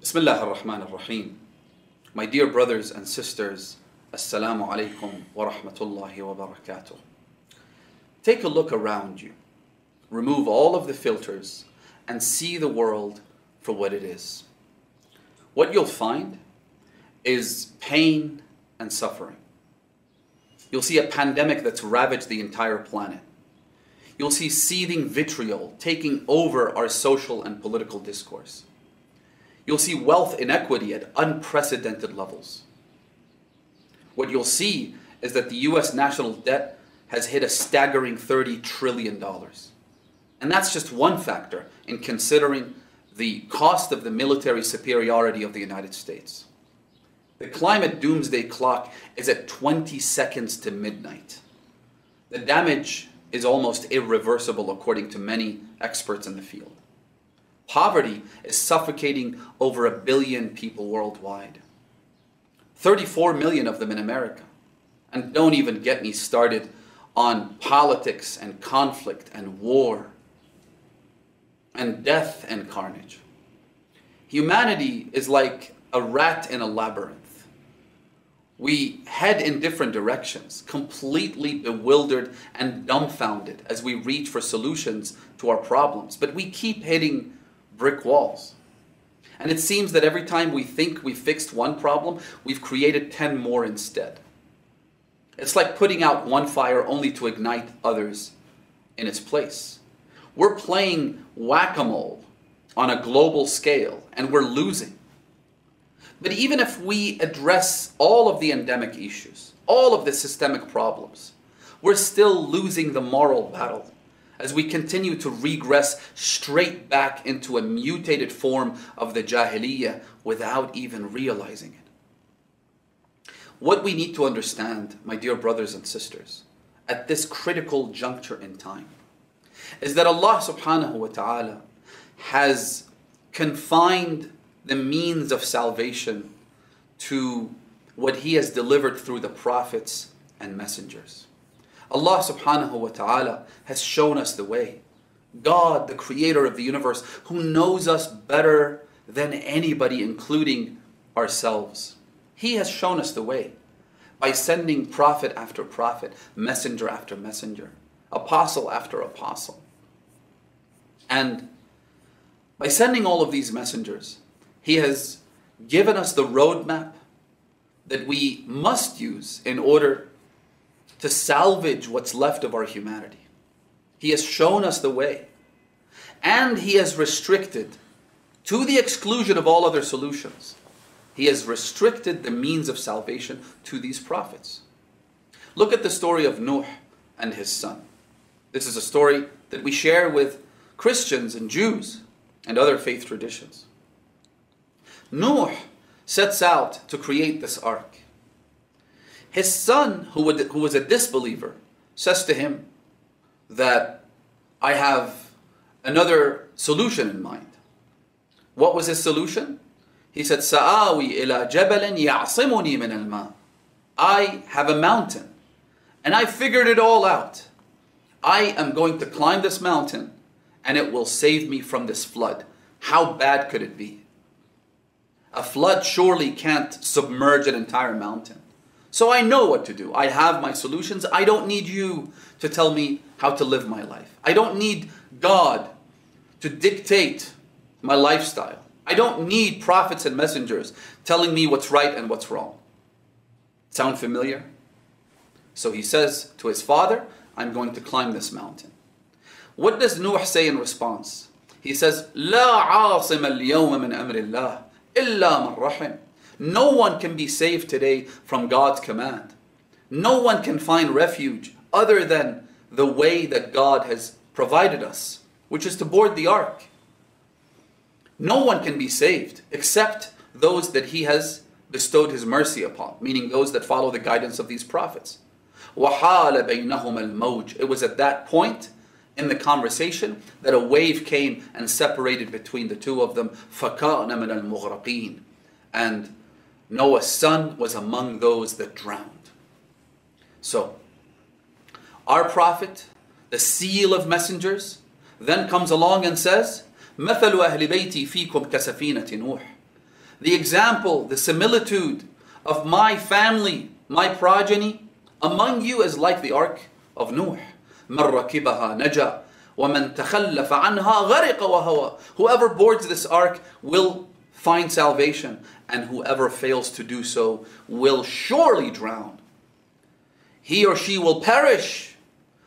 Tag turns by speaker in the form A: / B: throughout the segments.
A: Bismillah ar-Rahman ar-Rahim. My dear brothers and sisters, Assalamu alaikum wa rahmatullahi wa barakatuh. Take a look around you. Remove all of the filters and see the world for what it is. What you'll find is pain and suffering. You'll see a pandemic that's ravaged the entire planet. You'll see seething vitriol taking over our social and political discourse. You'll see wealth inequity at unprecedented levels. What you'll see is that the US national debt has hit a staggering $30 trillion. And that's just one factor in considering the cost of the military superiority of the United States. The climate doomsday clock is at 20 seconds to midnight. The damage is almost irreversible, according to many experts in the field. Poverty is suffocating over a billion people worldwide, 34 million of them in America. And don't even get me started on politics and conflict and war and death and carnage. Humanity is like a rat in a labyrinth. We head in different directions, completely bewildered and dumbfounded as we reach for solutions to our problems. But we keep hitting brick walls. And it seems that every time we think we fixed one problem, we've created 10 more instead. It's like putting out one fire only to ignite others in its place. We're playing whack a mole on a global scale and we're losing. But even if we address all of the endemic issues, all of the systemic problems, we're still losing the moral battle as we continue to regress straight back into a mutated form of the Jahiliyyah without even realizing it. What we need to understand, my dear brothers and sisters, at this critical juncture in time, is that Allah subhanahu wa ta'ala has confined the means of salvation to what He has delivered through the prophets and messengers. Allah subhanahu wa ta'ala has shown us the way. God, the creator of the universe, who knows us better than anybody, including ourselves. He has shown us the way by sending prophet after prophet, messenger after messenger, apostle after apostle. And by sending all of these messengers, He has given us the roadmap that we must use in order to salvage what's left of our humanity. He has shown us the way. And He has restricted, to the exclusion of all other solutions, He has restricted the means of salvation to these prophets. Look at the story of Nuh and his son. This is a story that we share with Christians and Jews and other faith traditions. Nuh sets out to create this ark. His son, who, would, who was a disbeliever, says to him that I have another solution in mind. What was his solution? He said, Sa'awi ila jabalin ya'simuni min al I have a mountain, and I figured it all out. I am going to climb this mountain, and it will save me from this flood. How bad could it be? A flood surely can't submerge an entire mountain. So I know what to do. I have my solutions. I don't need you to tell me how to live my life. I don't need God to dictate my lifestyle. I don't need prophets and messengers telling me what's right and what's wrong. Sound familiar? So he says to his father, I'm going to climb this mountain. What does Nuh say in response? He says, لا عاصم اليوم من أمر الله إلا من رحم. No one can be saved today from God's command. No one can find refuge other than the way that God has provided us, which is to board the ark. No one can be saved except those that He has bestowed His mercy upon, meaning those that follow the guidance of these prophets. وَحَالَ بَيْنَهُمَ الْمَوْجِ It was at that point in the conversation that a wave came and separated between the two of them. فَكَانَ مِنَ الْمُغْرَقِينَ And Noah's son was among those that drowned. So, our prophet, the seal of messengers, then comes along and says, مثل أهل بيتي فيكم كسفينة نوح the example, the similitude of my family, my progeny among you is like the ark of Nuh. من ركبها نجا ومن تخلف عنها غرق وهوى. Whoever boards this ark will find salvation, and whoever fails to do so will surely drown. He or she will perish.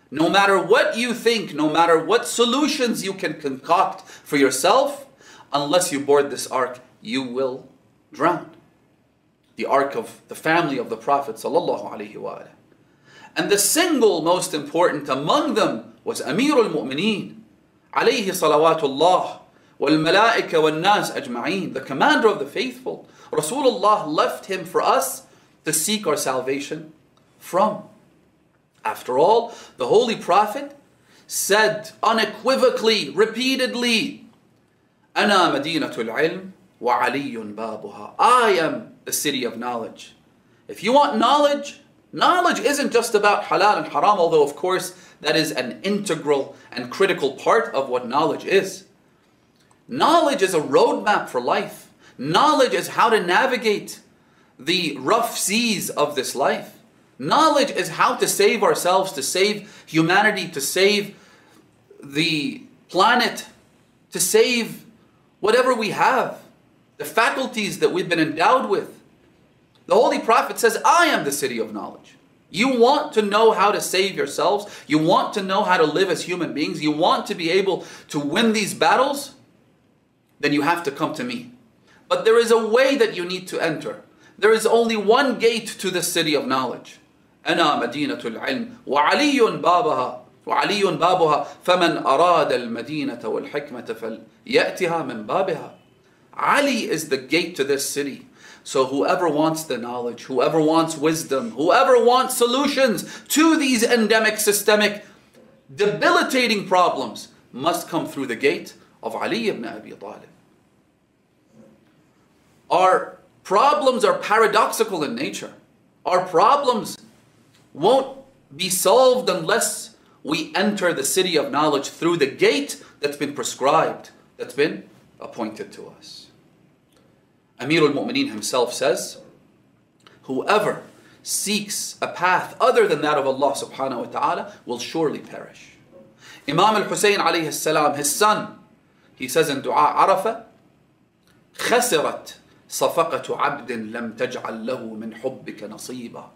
A: No matter what you think, no matter what solutions you can concoct for yourself, unless you board this ark, you will drown. The ark of the family of the Prophet. And the single most important among them was Amir al-Mu'mineen, alayhi salawatullah, wal-malaika wal-nas ajma'een, the commander of the faithful. Rasulullah left him for us to seek our salvation from. After all, the Holy Prophet said unequivocally, repeatedly, أنا مدينة العلم وعلي بابها. I am the city of knowledge. If you want knowledge, knowledge isn't just about halal and haram, although of course that is an integral and critical part of what knowledge is. Knowledge is a roadmap for life. Knowledge is how to navigate the rough seas of this life. Knowledge is how to save ourselves, to save humanity, to save the planet, to save whatever we have, the faculties that we've been endowed with. The Holy Prophet says, I am the city of knowledge. You want to know how to save yourselves. You want to know how to live as human beings. You want to be able to win these battles Then you have to come to me. But there is a way that you need to enter. There is only one gate to the city of knowledge. أنا مدينة العلم وعلي بابها وعلي بابها فمن أراد المدينة والحكمة فليأتها من بابها Ali is the gate to this city. So whoever wants the knowledge, whoever wants wisdom, whoever wants solutions to these endemic, systemic, debilitating problems must come through the gate of Ali ibn Abi Talib. Our problems are paradoxical in nature. Our problems won't be solved unless we enter the city of knowledge through the gate that's been prescribed, that's been appointed to us. Amir al-Mu'mineen himself says, whoever seeks a path other than that of Allah subhanahu wa ta'ala will surely perish. Imam al-Hussein alayhi salam, his son, he says in dua Arafah, خسرت صفقة عبد لم تجعل له من حبك نصيبا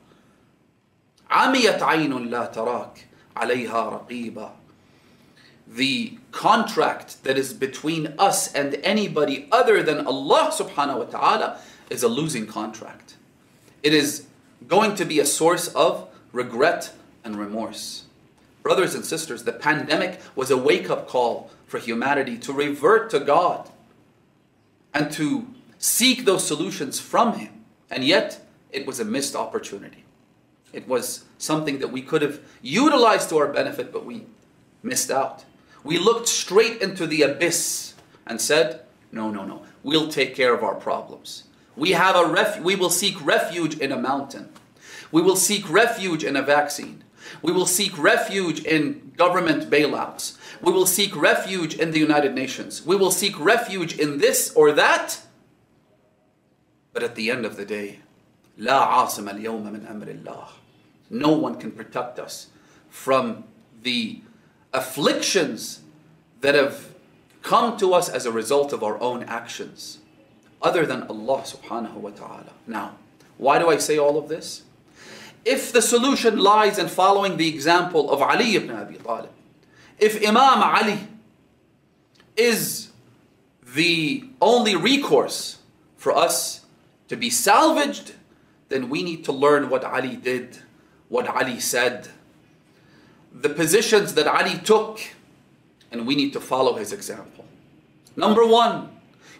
A: عميت عين لا تراك عليها رقيبا the contract that is between us and anybody other than Allah subhanahu wa ta'ala is a losing contract. It is going to be a source of regret and remorse. Brothers and sisters, the pandemic was a wake up call for humanity to revert to God and to seek those solutions from Him. And yet, it was a missed opportunity. It was something that we could have utilized to our benefit, but we missed out. We looked straight into the abyss and said, No, no, no. We'll take care of our problems. We have a ref- we will seek refuge in a mountain. We will seek refuge in a vaccine. We will seek refuge in government bailouts. We will seek refuge in the United Nations. We will seek refuge in this or that. But at the end of the day, لا عاصم اليوم من أمر الله. No one can protect us from the afflictions that have come to us as a result of our own actions, other than Allah subhanahu wa ta'ala. Now, why do I say all of this? If the solution lies in following the example of Ali ibn Abi Talib, if Imam Ali is the only recourse for us to be salvaged, then we need to learn what Ali did, what Ali said, the positions that Ali took, and we need to follow his example. Number one,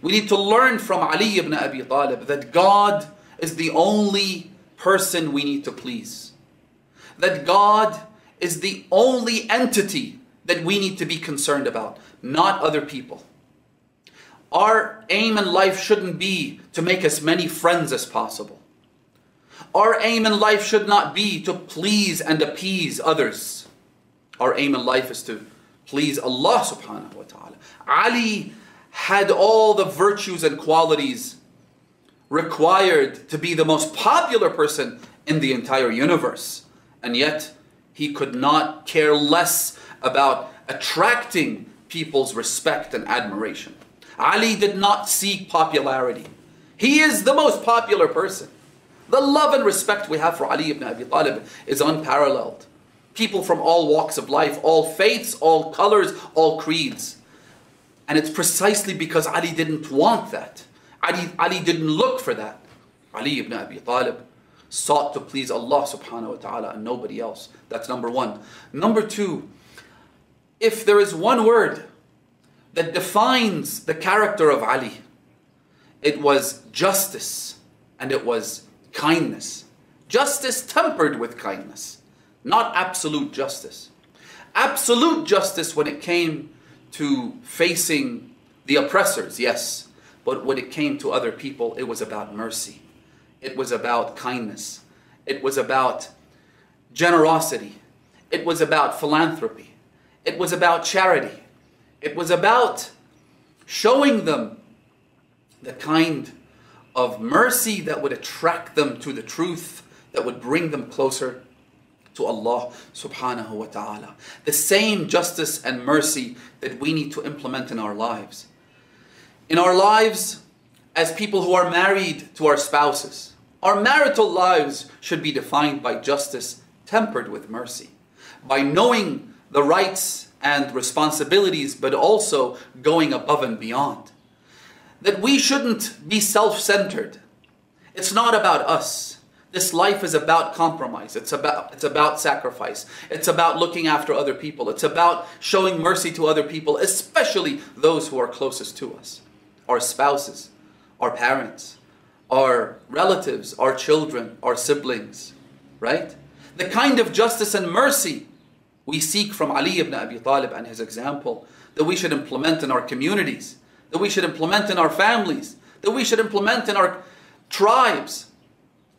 A: we need to learn from Ali ibn Abi Talib that God is the only person we need to please. That God is the only entity that we need to be concerned about, not other people. Our aim in life shouldn't be to make as many friends as possible. Our aim in life should not be to please and appease others. Our aim in life is to please Allah subhanahu wa ta'ala. Ali had all the virtues and qualities required to be the most popular person in the entire universe. And yet, he could not care less about attracting people's respect and admiration. Ali did not seek popularity. He is the most popular person. The love and respect we have for Ali ibn Abi Talib is unparalleled. People from all walks of life, all faiths, all colors, all creeds. And it's precisely because Ali didn't want that. Ali, Ali didn't look for that. Ali ibn Abi Talib sought to please Allah subhanahu wa ta'ala and nobody else. That's number one. Number two, if there is one word that defines the character of Ali, it was justice and it was kindness. Justice tempered with kindness, not absolute justice. Absolute justice when it came to facing the oppressors, yes, but when it came to other people, it was about mercy. It was about kindness. It was about generosity. It was about philanthropy. It was about charity. It was about showing them the kind of mercy that would attract them to the truth, that would bring them closer to Allah subhanahu wa ta'ala. The same justice and mercy that we need to implement in our lives. In our lives, as people who are married to our spouses, our marital lives should be defined by justice tempered with mercy, by knowing the rights and responsibilities, but also going above and beyond. That we shouldn't be self centered. It's not about us. This life is about compromise. It's about, it's about sacrifice. It's about looking after other people. It's about showing mercy to other people, especially those who are closest to us our spouses, our parents, our relatives, our children, our siblings, right? The kind of justice and mercy we seek from Ali ibn Abi Talib and his example that we should implement in our communities, that we should implement in our families, that we should implement in our tribes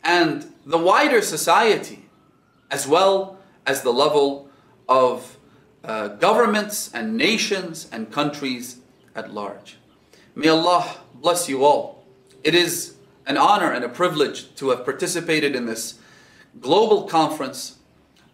A: and the wider society, as well as the level of uh, governments and nations and countries at large. May Allah bless you all. It is an honor and a privilege to have participated in this global conference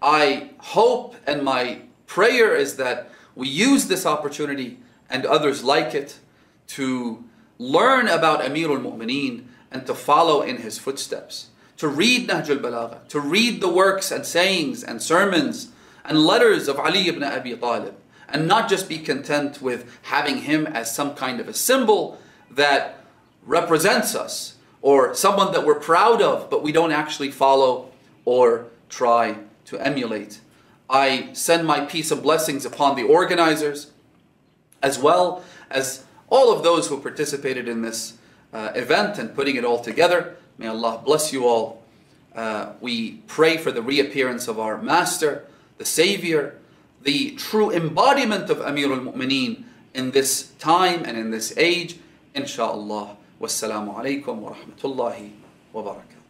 A: I hope and my prayer is that we use this opportunity and others like it to learn about Amir al-Mu'mineen and to follow in his footsteps. To read Nahj al-Balagha, to read the works and sayings and sermons and letters of Ali ibn Abi Talib and not just be content with having him as some kind of a symbol that represents us or someone that we're proud of but we don't actually follow or try to emulate. I send my peace and blessings upon the organizers, as well as all of those who participated in this uh, event and putting it all together. May Allah bless you all. Uh, we pray for the reappearance of our Master, the Savior, the true embodiment of Amir al Mu'mineen in this time and in this age. Insha'Allah. Wassalamu alaikum wa rahmatullahi wa barakatuh.